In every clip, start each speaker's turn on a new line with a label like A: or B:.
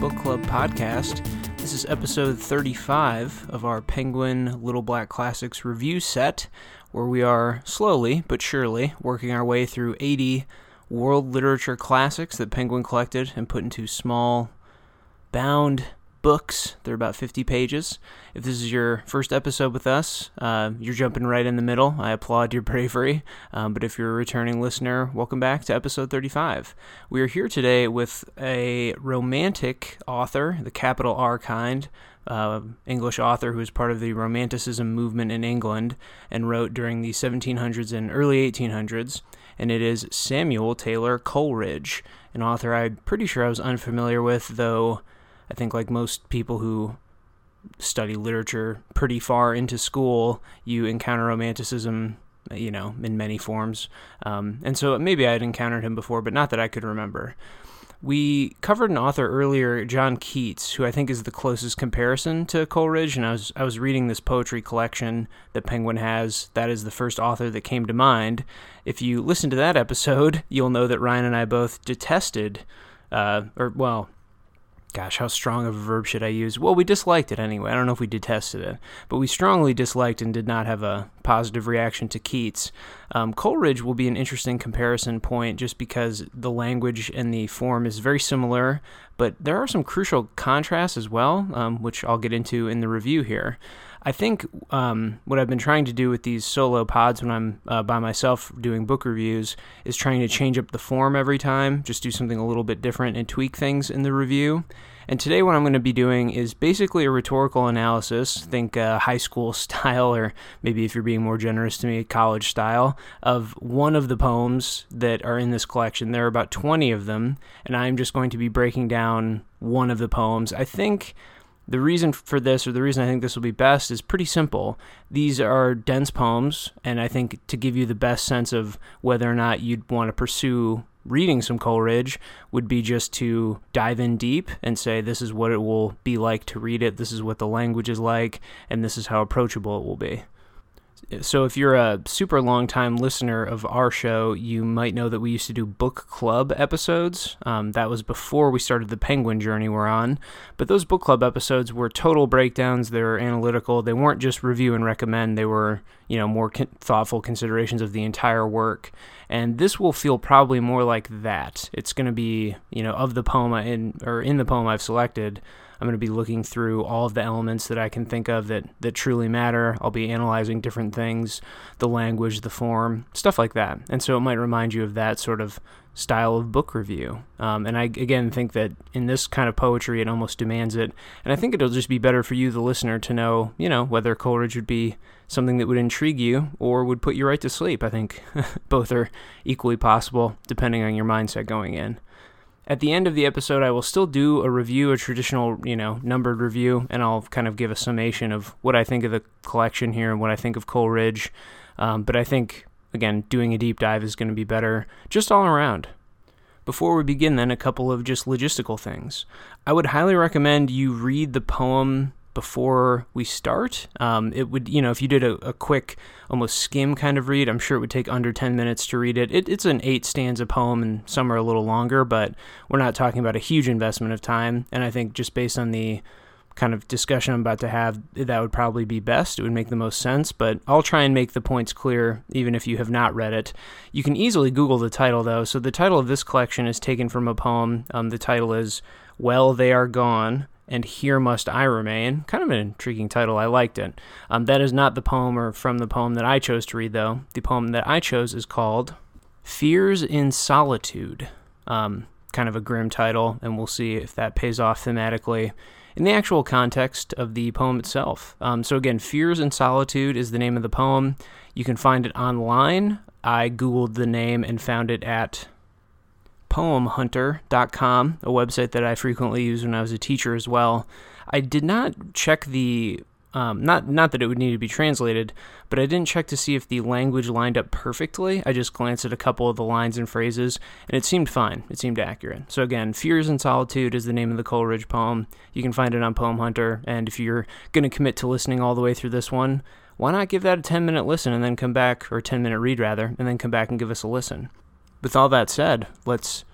A: Book Club podcast. This is episode 35 of our Penguin Little Black Classics review set, where we are slowly but surely working our way through 80 world literature classics that Penguin collected and put into small, bound books. They're about 50 pages. If this is your first episode with us, uh, you're jumping right in the middle. I applaud your bravery. Um, but if you're a returning listener, welcome back to episode 35. We are here today with a romantic author, the capital R kind. Uh, English author who was part of the Romanticism movement in England and wrote during the 1700s and early 1800s. And it is Samuel Taylor Coleridge, an author I'm pretty sure I was unfamiliar with, though I think, like most people who study literature pretty far into school, you encounter romanticism, you know, in many forms. Um, and so maybe I had encountered him before, but not that I could remember. We covered an author earlier, John Keats, who I think is the closest comparison to Coleridge. And I was I was reading this poetry collection that Penguin has. That is the first author that came to mind. If you listen to that episode, you'll know that Ryan and I both detested, uh, or well, gosh, how strong of a verb should I use? Well, we disliked it anyway. I don't know if we detested it, but we strongly disliked and did not have a positive reaction to Keats. Um, Coleridge will be an interesting comparison point just because the language and the form is very similar, but there are some crucial contrasts as well, um, which I'll get into in the review here. I think um, what I've been trying to do with these solo pods when I'm uh, by myself doing book reviews is trying to change up the form every time, just do something a little bit different and tweak things in the review. And today, what I'm going to be doing is basically a rhetorical analysis, think uh, high school style, or maybe if you're being more generous to me, college style, of one of the poems that are in this collection. There are about 20 of them, and I'm just going to be breaking down one of the poems. I think the reason for this, or the reason I think this will be best, is pretty simple. These are dense poems, and I think to give you the best sense of whether or not you'd want to pursue reading some Coleridge would be just to dive in deep and say, this is what it will be like to read it, this is what the language is like, and this is how approachable it will be. So, if you're a super long time listener of our show, you might know that we used to do book club episodes. Um, that was before we started the Penguin journey we're on. But those book club episodes were total breakdowns. They were analytical. They weren't just review and recommend. They were, you know, more con- thoughtful considerations of the entire work. And this will feel probably more like that. It's going to be, you know, of the poem in or in the poem I've selected. I'm going to be looking through all of the elements that I can think of that, that truly matter. I'll be analyzing different things, the language, the form, stuff like that. And so it might remind you of that sort of style of book review. Um, and I, again, think that in this kind of poetry, it almost demands it. And I think it'll just be better for you, the listener, to know, you know, whether Coleridge would be something that would intrigue you or would put you right to sleep. I think both are equally possible depending on your mindset going in. At the end of the episode, I will still do a review, a traditional, you know, numbered review, and I'll kind of give a summation of what I think of the collection here and what I think of Coleridge. Um, but I think, again, doing a deep dive is going to be better just all around. Before we begin, then, a couple of just logistical things. I would highly recommend you read the poem before we start. Um, it would, you know, if you did a, a, quick, almost skim kind of read, I'm sure it would take under 10 minutes to read it. it. It's an eight stanza poem, and some are a little longer, but we're not talking about a huge investment of time. And I think just based on the kind of discussion I'm about to have, that would probably be best. It would make the most sense, but I'll try and make the points clear even if you have not read it. You can easily Google the title though. So the title of this collection is taken from a poem. Um, the title is Well, They Are Gone and Here Must I Remain. Kind of an intriguing title. I liked it. Um, that is not the poem or from the poem that I chose to read, though. The poem that I chose is called Fears in Solitude. Um, kind of a grim title, and we'll see if that pays off thematically in the actual context of the poem itself. Um, so, again, Fears in Solitude is the name of the poem. You can find it online. I Googled the name and found it at poemhunter.com, a website that I frequently use when I was a teacher as well. I did not check the um, not not that it would need to be translated, but I didn't check to see if the language lined up perfectly. I just glanced at a couple of the lines and phrases, and it seemed fine. It seemed accurate. So again, "Fears and Solitude" is the name of the Coleridge poem. You can find it on Poem Hunter, and if you're going to commit to listening all the way through this one, why not give that a 10 minute listen and then come back, or 10 minute read rather, and then come back and give us a listen? with all that said, let's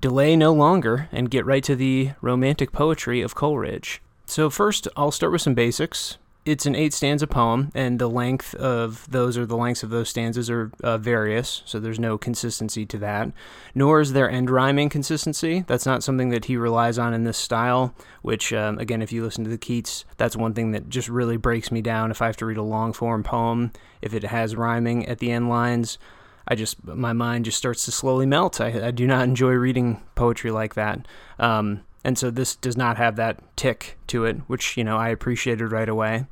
A: delay no longer and get right to the romantic poetry of Coleridge. So, first, I'll start with some basics it's an eight stanza poem, and the length of those or the lengths of those stanzas are uh, various, so there's no consistency to that. Nor is there end rhyming consistency. That's not something that he relies on in this style, which, um, again, if you listen to the Keats, that's one thing that just really breaks me down if I have to read a long form poem. If it has rhyming at the end lines, I just, my mind just starts to slowly melt. I, I do not enjoy reading poetry like that. Um, and so this does not have that tick to it, which, you know, I appreciated right away.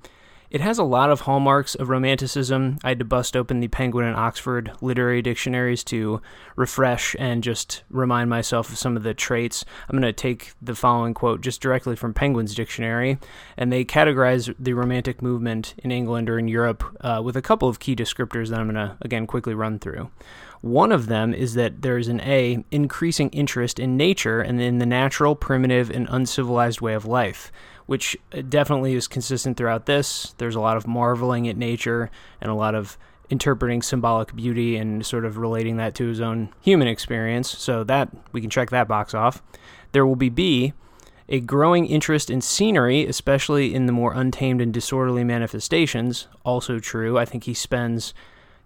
A: It has a lot of hallmarks of Romanticism. I had to bust open the Penguin and Oxford literary dictionaries to refresh and just remind myself of some of the traits. I'm going to take the following quote just directly from Penguin's dictionary, and they categorize the Romantic movement in England or in Europe uh, with a couple of key descriptors that I'm going to, again, quickly run through. One of them is that there is an A, increasing interest in nature and in the natural, primitive, and uncivilized way of life, which uh, definitely is consistent throughout this. There's a lot of marveling at nature and a lot of interpreting symbolic beauty and sort of relating that to his own human experience. So that we can check that box off. There will be B, a growing interest in scenery, especially in the more untamed and disorderly manifestations, also true. I think he spends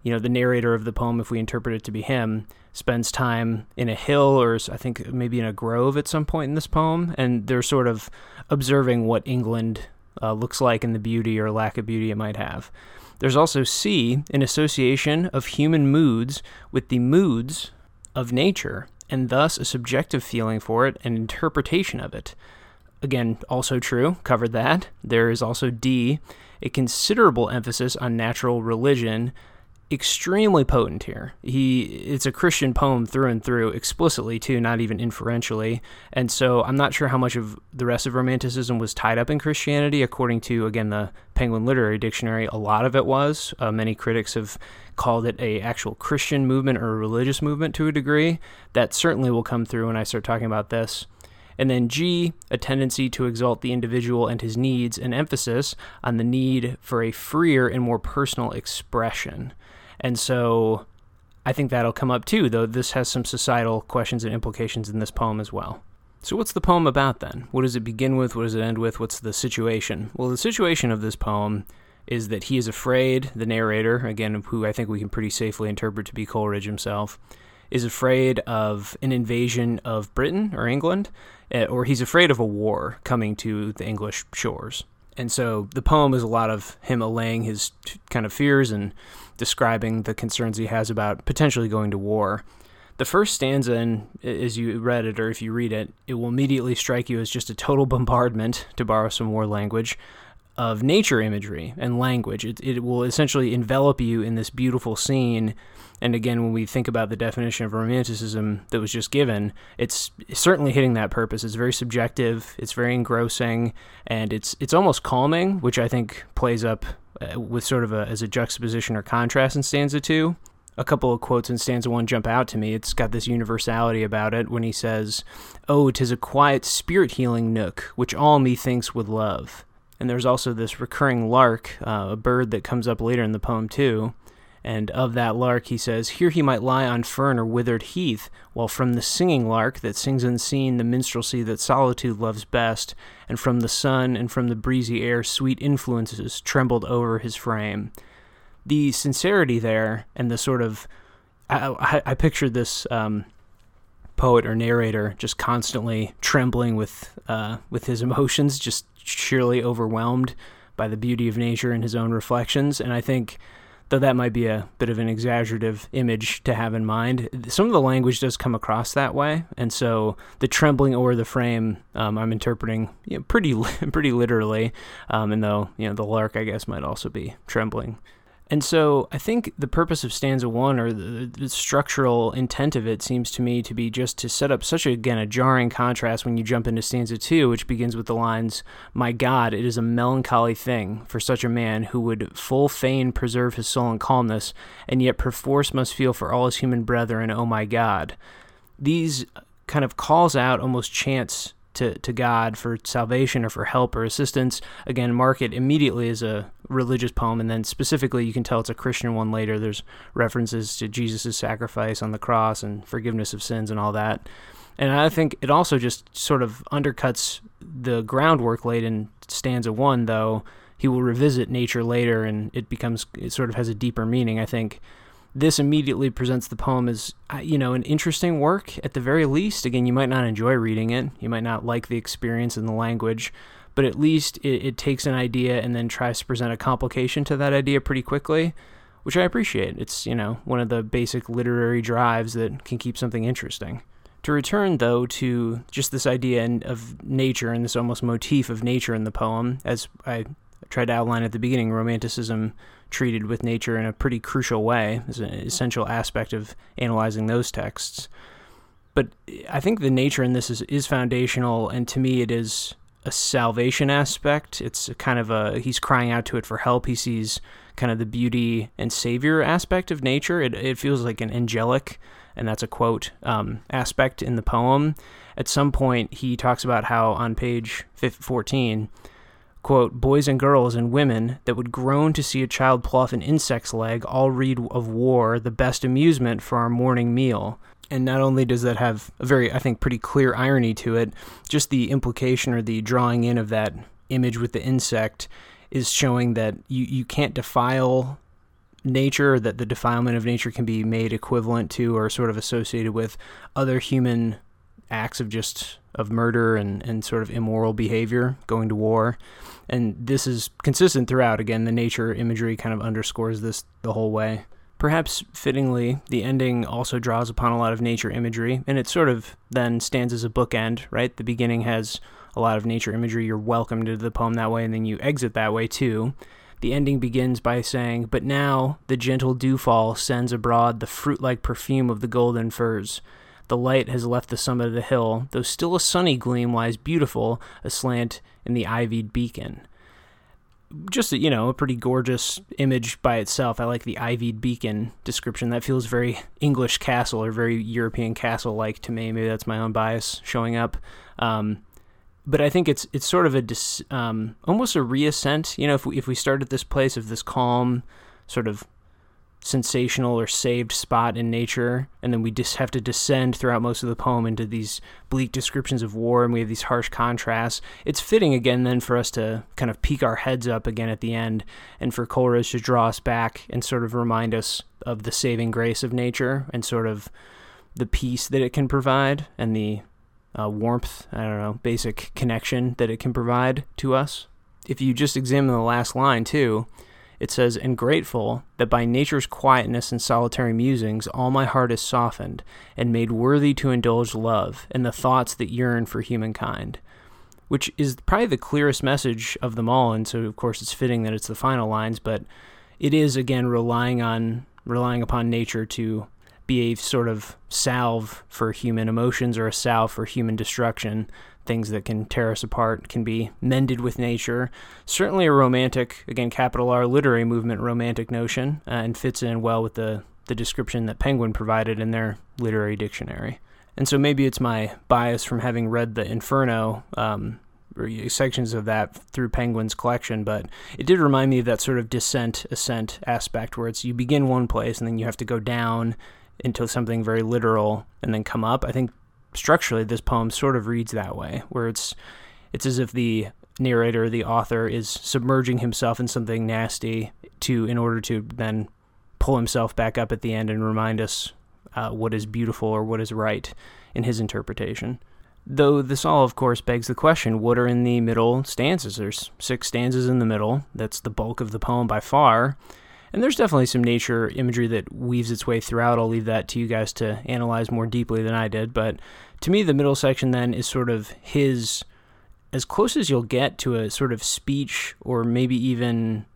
A: you know, the narrator of the poem, if we interpret it to be him, spends time in a hill or I think maybe in a grove at some point in this poem, and they're sort of observing what England uh, looks like and the beauty or lack of beauty it might have. There's also C, an association of human moods with the moods of nature, and thus a subjective feeling for it and interpretation of it. Again, also true, covered that. There is also D, a considerable emphasis on natural religion extremely potent here. He it's a Christian poem through and through, explicitly too, not even inferentially. And so I'm not sure how much of the rest of Romanticism was tied up in Christianity. According to again the Penguin Literary Dictionary, a lot of it was. Uh, many critics have called it a actual Christian movement or a religious movement to a degree. That certainly will come through when I start talking about this. And then G, a tendency to exalt the individual and his needs, an emphasis on the need for a freer and more personal expression. And so I think that'll come up too, though this has some societal questions and implications in this poem as well. So, what's the poem about then? What does it begin with? What does it end with? What's the situation? Well, the situation of this poem is that he is afraid, the narrator, again, who I think we can pretty safely interpret to be Coleridge himself, is afraid of an invasion of Britain or England, eh, or he's afraid of a war coming to the English shores. And so the poem is a lot of him allaying his kind of fears and describing the concerns he has about potentially going to war. The first stanza, and as you read it, or if you read it, it will immediately strike you as just a total bombardment, to borrow some more language, of nature imagery and language. It, it will essentially envelop you in this beautiful scene. And again, when we think about the definition of romanticism that was just given, it's certainly hitting that purpose. It's very subjective, it's very engrossing, and it's it's almost calming, which I think plays up uh, with sort of a, as a juxtaposition or contrast in stanza two. A couple of quotes in stanza one jump out to me. It's got this universality about it when he says, Oh, 'tis a quiet spirit healing nook, which all methinks would love. And there's also this recurring lark, uh, a bird that comes up later in the poem too, and of that lark he says, Here he might lie on fern or withered heath, while from the singing lark that sings unseen the minstrelsy that solitude loves best, and from the sun and from the breezy air sweet influences trembled over his frame. The sincerity there and the sort of I, I, I pictured this um, poet or narrator just constantly trembling with uh, with his emotions, just sheerly overwhelmed by the beauty of nature and his own reflections. And I think though that might be a bit of an exaggerative image to have in mind. Some of the language does come across that way, and so the trembling over the frame, um, I'm interpreting you know, pretty pretty literally. Um, and though you know the lark, I guess, might also be trembling and so I think the purpose of stanza one or the, the, structural intent of it seems to me to be just to set up such a, again, a jarring contrast when you jump into stanza two, which begins with the lines, My God, it is a melancholy thing for such a man who would full fain preserve his soul in calmness, and yet perforce must feel for all his human brethren, oh my God. These kind of calls out almost chants to, to God for salvation or for help or assistance. Again, mark it immediately as a religious poem, and then specifically, you can tell it's a Christian one later. There's references to Jesus' sacrifice on the cross and forgiveness of sins and all that. And I think it also just sort of undercuts the groundwork laid in stanza one, though he will revisit nature later and it becomes, it sort of has a deeper meaning. I think this immediately presents the poem as, uh, you know, an interesting work at the very least. Again, you might not enjoy reading it, you might not like the experience and the language, but at least it, it takes an idea and then tries to present a complication to that idea pretty quickly which I appreciate. It's, you know, one of the basic literary drives that can keep something interesting. To return, though, to just this idea of nature and this almost motif of nature in the poem, as I tried to outline at the beginning, Romanticism treated with nature in a pretty crucial way is an essential aspect of analyzing those texts. But I think the nature in this is, is foundational, and to me, it is a salvation aspect. It's kind of a he's crying out to it for help. He sees kind of the beauty and savior aspect of nature. It, it feels like an angelic, and that's a quote, um, aspect in the poem. At some point, he talks about how on page 14, quote, boys and girls and women that would groan to see a child pluff an insect's leg all read of war, the best amusement for our morning meal. And not only does that have a very, I think, pretty clear irony to it, just the implication or the drawing in of that image with the insect is showing that you, you can't defile nature, that the defilement of nature can be made equivalent to or sort of associated with other human acts of just of murder and, and sort of immoral behavior, going to war. And this is consistent throughout. Again, the nature imagery kind of underscores this the whole way. Perhaps fittingly, the ending also draws upon a lot of nature imagery, and it sort of then stands as a bookend, right? The beginning has a lot of nature imagery. You're welcomed into the poem that way, and then you exit that way too. The ending begins by saying, But now the gentle dewfall sends abroad the fruit like perfume of the golden furze. The light has left the summit of the hill, though still a sunny gleam lies beautiful aslant in the ivied beacon. Just a, you know, a pretty gorgeous image by itself. I like the ivied beacon description. That feels very English castle or very European castle like to me. Maybe that's my own bias showing up. Um, but I think it's it's sort of a dis, um, almost a reascent. You know, if we if we start at this place of this calm, sort of sensational or saved spot in nature, and then we just have to descend throughout most of the poem into these bleak descriptions of war, and we have these harsh contrasts. It's fitting again then for us to kind of peek our heads up again at the end, and for Coleridge to draw us back and sort of remind us of the saving grace of nature and sort of the peace that it can provide and the uh, warmth, I don't know, basic connection that it can provide to us. If you just examine the last line, too, it says, And grateful that by nature's quietness and solitary musings all my heart is softened and made worthy to indulge love and the thoughts that yearn for humankind. Which is probably the clearest message of them all, and so of course it's fitting that it's the final lines, but it is again relying on relying upon nature to be a sort of salve for human emotions or a salve for human destruction. Things that can tear us apart can be mended with nature. Certainly a romantic, again, capital R literary movement romantic notion, uh, and fits in well with the, the description that Penguin provided in their literary dictionary. And so maybe it's my bias from having read the Inferno um, sections of that through Penguin's collection, but it did remind me of that sort of descent ascent aspect where it's you begin one place and then you have to go down into something very literal and then come up. I think structurally this poem sort of reads that way, where it's it's as if the narrator, the author, is submerging himself in something nasty to in order to then pull himself back up at the end and remind us uh, what is beautiful or what is right in his interpretation. Though this all, of course, begs the question what are in the middle stanzas? There's six stanzas in the middle. That's the bulk of the poem by far. And there's definitely some nature imagery that weaves its way throughout. I'll leave that to you guys to analyze more deeply than I did. But to me, the middle section then is sort of his, as close as you'll get to a sort of speech or maybe even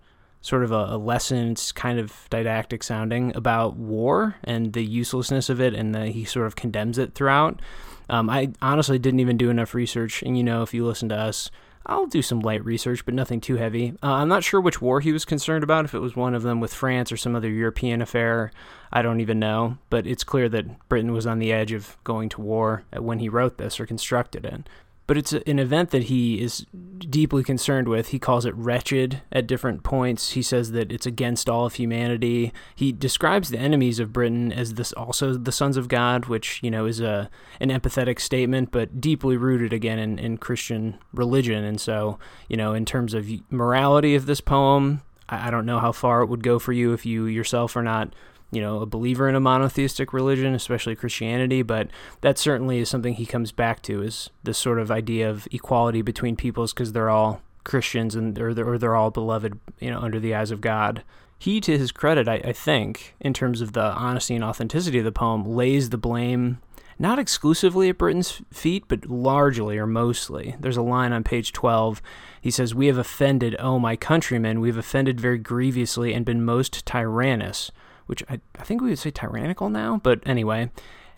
A: sort of a, a lesson. It's kind of didactic sounding about war and the uselessness of it, and the, he sort of condemns it throughout. Um, I honestly didn't even do enough research, and you know, if you listen to us, I'll do some light research, but nothing too heavy. Uh, I'm not sure which war he was concerned about, if it was one of them with France or some other European affair. I don't even know, but it's clear that Britain was on the edge of going to war when he wrote this or constructed it. but it's an event that he is deeply concerned with. He calls it wretched at different points. He says that it's against all of humanity. He describes the enemies of Britain as this also the sons of God, which you know is a an empathetic statement, but deeply rooted again in, in Christian religion. And so you know, in terms of morality of this poem, I, I don't know how far it would go for you if you yourself are not you know, a believer in a monotheistic religion, especially Christianity, but that certainly is something he comes back to is this sort of idea of equality between peoples because they're all Christians and or they're, or they're all beloved, you know, under the eyes of God. He, to his credit, I, I think, in terms of the honesty and authenticity of the poem, lays the blame not exclusively at Britain's feet, but largely or mostly. There's a line on page 12. He says, We have offended, oh, my countrymen, we have offended very grievously and been most tyrannous which I, I think we would say tyrannical now, but anyway.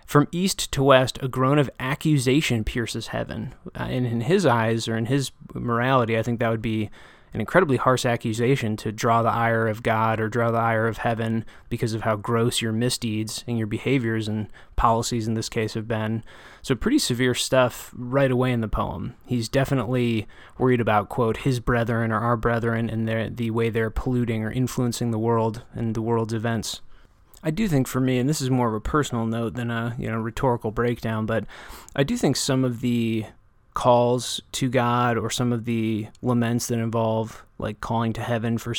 A: From east to west, a groan of accusation pierces heaven. Uh, and in his eyes, or in his morality, I think that would be an incredibly harsh accusation to draw the ire of God or draw the ire of heaven because of how gross your misdeeds and your behaviors and policies in this case have been. So, pretty severe stuff right away in the poem. He's definitely worried about, quote, his brethren or our brethren and their, the way they're polluting or influencing the world and the world's events. I do think for me, and this is more of a personal note than a you know rhetorical breakdown, but I do think some of the calls to God or some of the laments that involve like calling to heaven for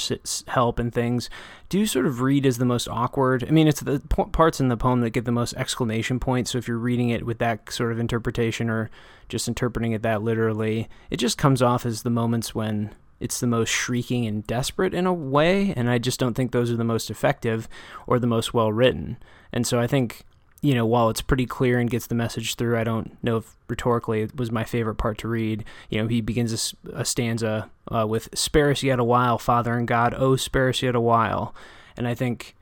A: help and things do you sort of read as the most awkward. I mean, it's the parts in the poem that get the most exclamation points. So if you're reading it with that sort of interpretation or just interpreting it that literally, it just comes off as the moments when it's the most shrieking and desperate in a way. And I just don't think those are the most effective or the most well written. And so I think you know, while it's pretty clear and gets the message through, I don't know if rhetorically it was my favorite part to read. You know, he begins a, a stanza uh, with "Spare us yet a while, Father and God, oh, spare us yet a while," and I think,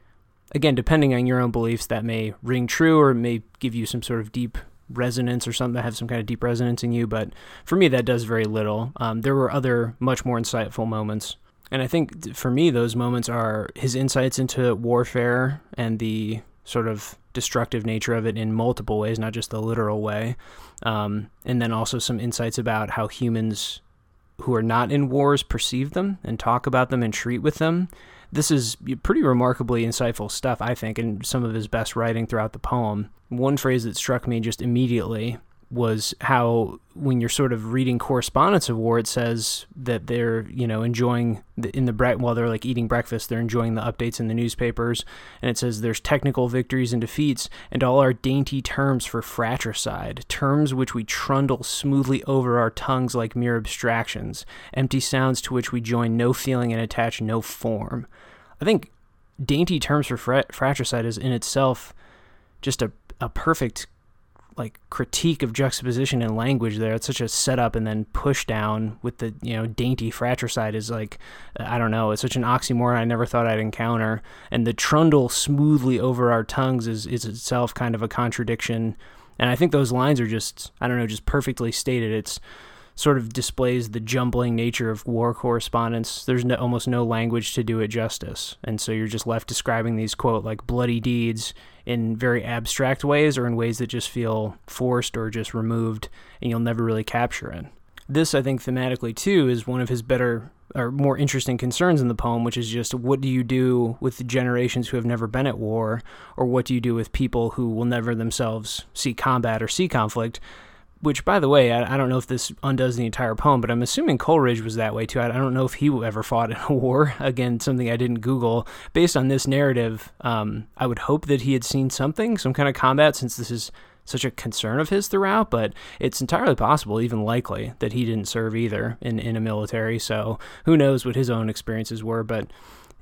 A: again, depending on your own beliefs, that may ring true or may give you some sort of deep resonance or something that have some kind of deep resonance in you. But for me, that does very little. Um, there were other much more insightful moments. And I think for me, those moments are his insights into warfare and the sort of destructive nature of it in multiple ways, not just the literal way. Um, and then also some insights about how humans who are not in wars perceive them and talk about them and treat with them. This is pretty remarkably insightful stuff, I think, and some of his best writing throughout the poem. One phrase that struck me just immediately was how when you're sort of reading correspondence of war, it says that they're you know enjoying the, in the bre- while they're like eating breakfast, they're enjoying the updates in the newspapers, and it says there's technical victories and defeats, and all our dainty terms for fratricide, terms which we trundle smoothly over our tongues like mere abstractions, empty sounds to which we join no feeling and attach no form. I think dainty terms for fratricide is in itself just a a perfect like critique of juxtaposition and language there. It's such a setup and then push down with the you know dainty fratricide is like I don't know. It's such an oxymoron I never thought I'd encounter. And the trundle smoothly over our tongues is is itself kind of a contradiction. And I think those lines are just I don't know just perfectly stated. It's sort of displays the jumbling nature of war correspondence. There's no, almost no language to do it justice. And so you're just left describing these, quote, like bloody deeds in very abstract ways or in ways that just feel forced or just removed, and you'll never really capture it. This, I think, thematically too, is one of his better or more interesting concerns in the poem, which is just what do you do with the generations who have never been at war, or what do you do with people who will never themselves see combat or see conflict? Which, by the way, I, I, don't know if this undoes the entire poem, but I'm assuming Coleridge was that way too. I, I, don't know if he ever fought in a war. Again, something I didn't Google. Based on this narrative, um, I would hope that he had seen something, some kind of combat, since this is such a concern of his throughout. But it's entirely possible, even likely, that he didn't serve either in, in a military. So who knows what his own experiences were. But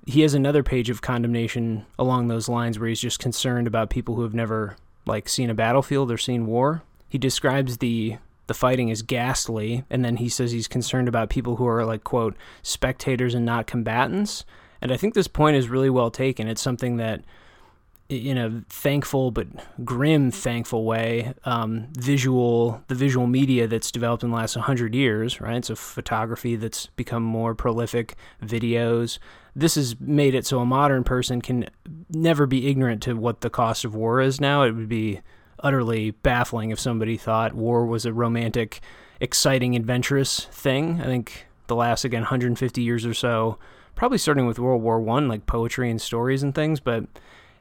A: he has another page of condemnation along those lines where he's just concerned about people who have never like seen a battlefield or seen war he describes the the fighting as ghastly, and then he says he's concerned about people who are like quote spectators and not combatants. And I think this point is really well taken. It's something that in a thankful but grim thankful way um, visual the visual media that's developed in the last 100 years right so photography that's become more prolific videos this has made it so a modern person can never be ignorant to what the cost of war is now it would be utterly baffling if somebody thought war was a romantic exciting, adventurous thing. I think the last again 150 years or so, probably starting with World War One, like poetry and stories and things, but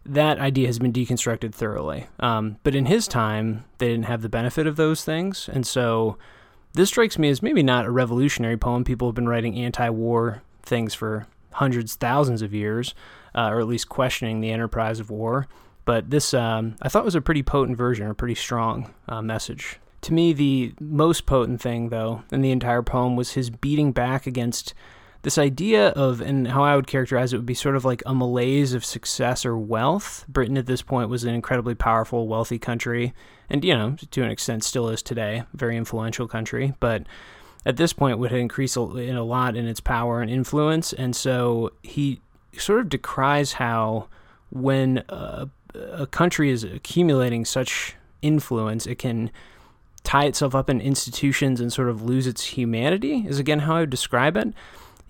A: that idea has been deconstructed thoroughly. Um, but in his time, they didn't have the benefit of those things, and so this strikes me as maybe not a revolutionary poem. People have been writing anti-war things for hundreds, thousands of years, uh, or at least questioning the enterprise of war. But this, um, I thought, was a pretty potent version, or a pretty strong uh, message. To me, the most potent thing, though, in the entire poem was his beating back against this idea of, and how I would characterize it would be sort of like a malaise of success or wealth. Britain at this point was an incredibly powerful, wealthy country, and, you know, to an extent still is today, very influential country, but at this point would increase in a lot in its power and influence. And so he sort of decries how when a, a country is accumulating such influence, it can tie itself up in institutions and sort of lose its humanity, is again how I would describe it.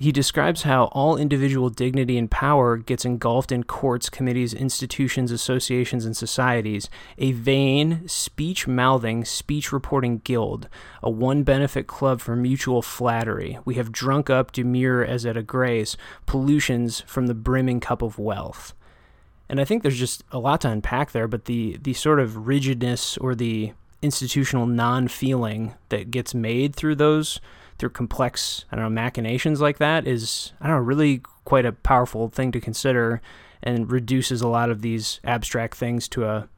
A: He describes how all individual dignity and power gets engulfed in courts, committees, institutions, associations, and societies, a vain, speech mouthing, speech reporting guild, a one benefit club for mutual flattery. We have drunk up, demure as at a grace, pollutions from the brimming cup of wealth. And I think there's just a lot to unpack there, but the, the sort of rigidness or the institutional non feeling that gets made through those through complex, I don't know, machinations like that is, I don't know, really quite a powerful thing to consider and reduces a lot of these abstract things to a,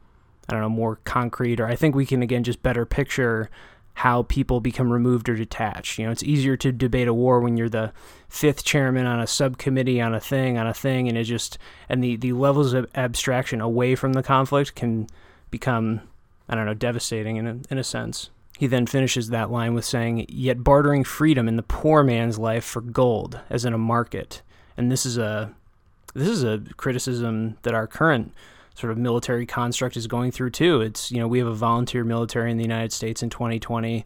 A: I don't know, more concrete, or I think we can again just better picture how people become removed or detached. You know, it's easier to debate a war when you're the fifth chairman on a subcommittee on a thing on a thing, and it just and the the levels of abstraction away from the conflict can become, I don't know, devastating in a, in a sense. He then finishes that line with saying, Yet bartering freedom in the poor man's life for gold, as in a market. And this is a this is a criticism that our current sort of military construct is going through too. It's you know we have a volunteer military in the United States in 2020,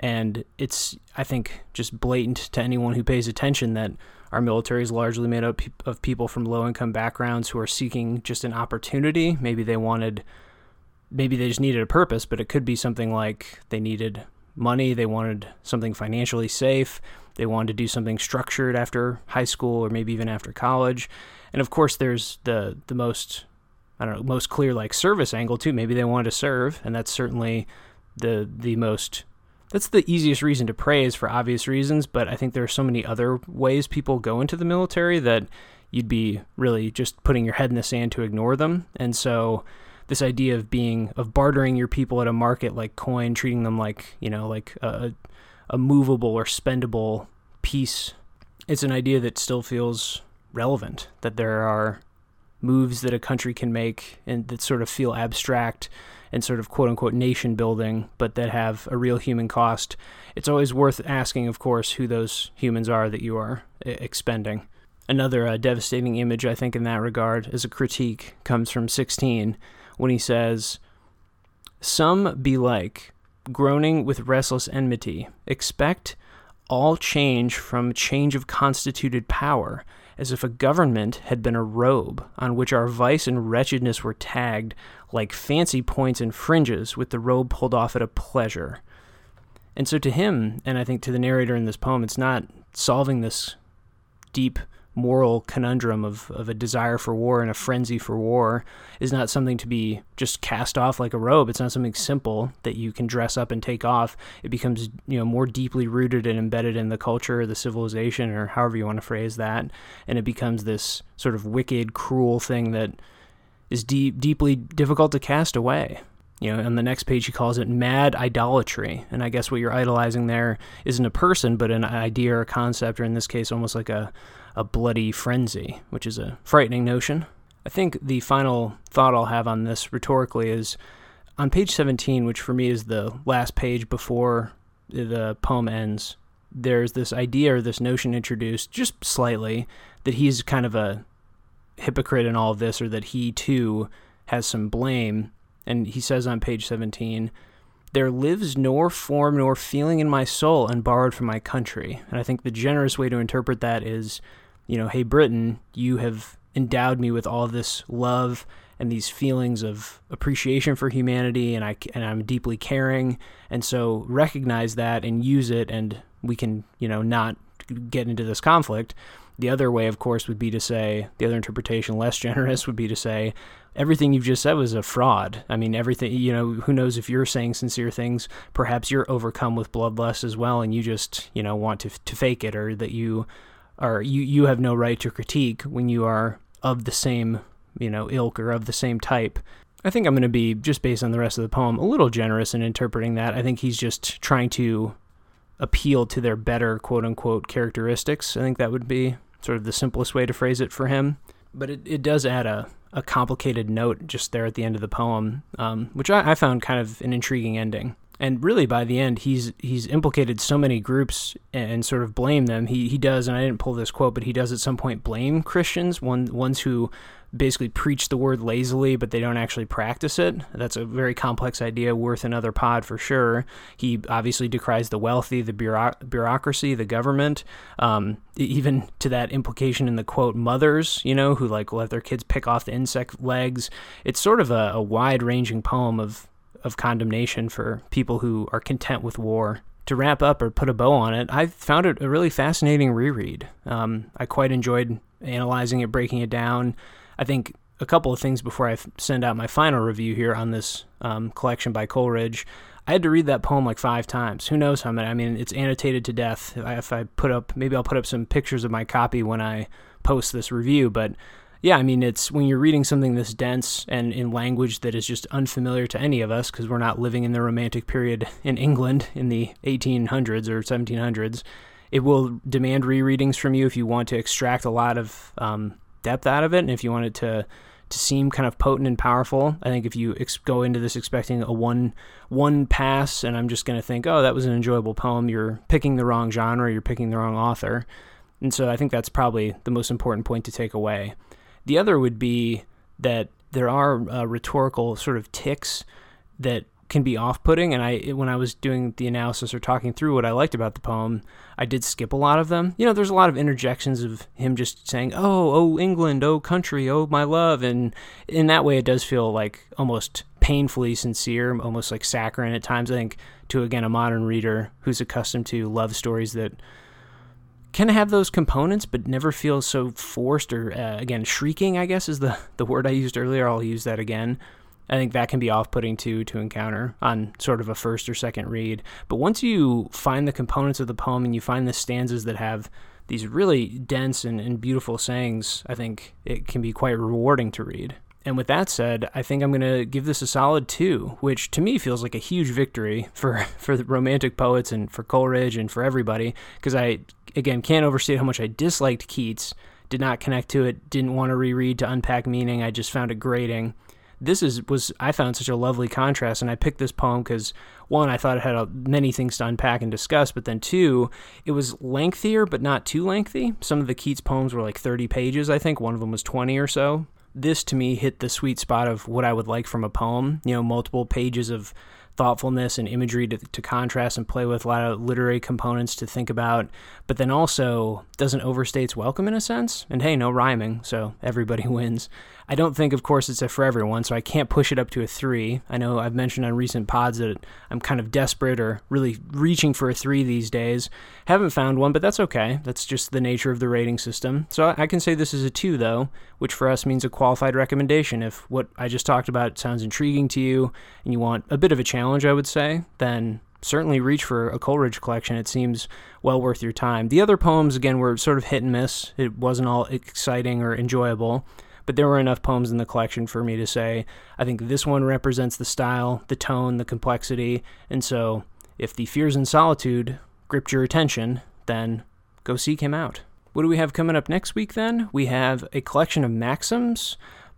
A: and it's I think just blatant to anyone who pays attention that our military is largely made up of people from low income backgrounds who are seeking just an opportunity. Maybe they wanted maybe they just needed a purpose, but it could be something like they needed money, they wanted something financially safe, they wanted to do something structured after high school or maybe even after college. And of course there's the the most I don't know, most clear like service angle too. Maybe they wanted to serve, and that's certainly the the most that's the easiest reason to praise for obvious reasons, but I think there are so many other ways people go into the military that you'd be really just putting your head in the sand to ignore them. And so this idea of being of bartering your people at a market like coin, treating them like you know like a, a movable or spendable piece. It's an idea that still feels relevant. That there are moves that a country can make and that sort of feel abstract and sort of quote unquote nation building, but that have a real human cost. It's always worth asking, of course, who those humans are that you are expending. Another uh, devastating image, I think, in that regard, as a critique, comes from 16, when he says, Some be like, groaning with restless enmity, expect all change from change of constituted power, as if a government had been a robe on which our vice and wretchedness were tagged like fancy points and fringes with the robe pulled off at a pleasure. And so to him, and I think to the narrator in this poem, it's not solving this deep moral conundrum of, of a desire for war and a frenzy for war is not something to be just cast off like a robe. It's not something simple that you can dress up and take off. It becomes you know more deeply rooted and embedded in the culture, the civilization, or however you want to phrase that, and it becomes this sort of wicked, cruel thing that is deep, deeply difficult to cast away. You know, on the next page, he calls it mad idolatry. And I guess what you're idolizing there isn't a person, but an idea or a concept, or in this case, almost like a, a bloody frenzy, which is a frightening notion. I think the final thought I'll have on this rhetorically is on page 17, which for me is the last page before the poem ends. There's this idea or this notion introduced, just slightly, that he's kind of a hypocrite in all of this, or that he too has some blame. And he says on page 17, there lives nor form nor feeling in my soul unborrowed from my country. And I think the generous way to interpret that is you know, hey, Britain, you have endowed me with all this love and these feelings of appreciation for humanity and I and I'm deeply caring. And so recognize that and use it and we can you know not get into this conflict. The other way of course would be to say the other interpretation less generous would be to say everything you've just said was a fraud. I mean everything you know who knows if you're saying sincere things perhaps you're overcome with bloodlust as well and you just you know want to to fake it or that you are you you have no right to critique when you are of the same you know, ilk or of the same type. I think I'm going to be, just based on the rest of the poem, a little generous in interpreting that. I think he's just trying to appeal to their better quote unquote characteristics. I think that would be sort of the simplest way to phrase it for him. But it, it does add a, a complicated note just there at the end of the poem, um, which I, I found kind of an intriguing ending and really by the end he's he's implicated so many groups and sort of blame them he he does and I didn't pull this quote but he does at some point blame Christians one ones who basically preach the word lazily, but they don't actually practice it. That's a very complex idea, worth another pod for sure. He obviously decries the wealthy, the bureaucracy, the government, um, even to that implication in the quote, mothers, you know, who like let their kids pick off the insect legs. It's sort of a, a wide ranging poem of, of condemnation for people who are content with war to wrap up or put a bow on it, I found it a really fascinating reread. Um, I quite enjoyed analyzing it, breaking it down. I think a couple of things before I send out my final review here on this um, collection by Coleridge. I had to read that poem like five times. Who knows how many? I mean, it's annotated to death. If I put up, maybe I'll put up some pictures of my copy when I post this review. But yeah, I mean, it's when you're reading something this dense and in language that is just unfamiliar to any of us because we're not living in the Romantic period in England in the 1800s or 1700s. It will demand rereadings from you if you want to extract a lot of um, depth out of it, and if you want it to to seem kind of potent and powerful, I think if you ex- go into this expecting a one one pass, and I'm just going to think, oh, that was an enjoyable poem, you're picking the wrong genre, you're picking the wrong author, and so I think that's probably the most important point to take away. The other would be that there are uh, rhetorical sort of ticks that can be off-putting and I when I was doing the analysis or talking through what I liked about the poem, I did skip a lot of them. You know, there's a lot of interjections of him just saying, "Oh, oh England, oh country, oh my love." And in that way it does feel like almost painfully sincere, almost like saccharine at times. I think to again a modern reader who's accustomed to love stories that can have those components but never feel so forced or uh, again shrieking, I guess is the the word I used earlier. I'll use that again I think that can be off putting too to encounter on sort of a first or second read. But once you find the components of the poem and you find the stanzas that have these really dense and, and beautiful sayings, I think it can be quite rewarding to read. And with that said, I think I'm going to give this a solid two, which to me feels like a huge victory for, for the romantic poets and for Coleridge and for everybody. Because I, again, can't overstate how much I disliked Keats, did not connect to it, didn't want to reread to unpack meaning. I just found it grating this is was I found such a lovely contrast, and I picked this poem because one, I thought it had a, many things to unpack and discuss, but then two, it was lengthier but not too lengthy. Some of the Keats poems were like 30 pages, I think. One of them was 20 or so. This to me hit the sweet spot of what I would like from a poem. You know, multiple pages of thoughtfulness and imagery to, to contrast and play with a lot of literary components to think about, but then also doesn't overstay its welcome in a sense. And hey, no rhyming, so everybody wins. I don't think, of course, it's a for everyone, so I can't push it up to a three. I know I've mentioned on recent pods that I'm kind of desperate or really reaching for a three these days. Haven't found one, but that's okay. That's just the nature of the rating system. So I can say this is a two, though, which for us means a qualified recommendation. If what I just talked about sounds intriguing to you and you want a bit of a challenge, I would say, then certainly reach for a Coleridge collection. It seems well worth your time. The other poems, again, were sort of hit and miss. It wasn't all exciting or enjoyable but there were enough poems in the collection for me to say, I think this one represents the style, the tone, the complexity, and so if the Fears in Solitude gripped your attention, then go seek him out. What do we have coming up next week then? We have a collection of maxims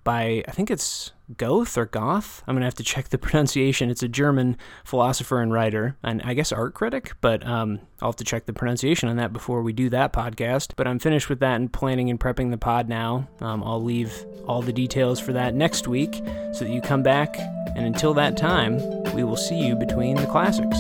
A: by, I think it's Goethe or Goth. I'm to have to check the pronunciation. It's a German philosopher and writer, and I guess art critic, but um, I'll have to check the pronunciation on that before we do that podcast. But I'm finished with that and planning and prepping the pod now. Um, I'll leave all the details for that next week so that you come back. And until that time, we will see you between the classics.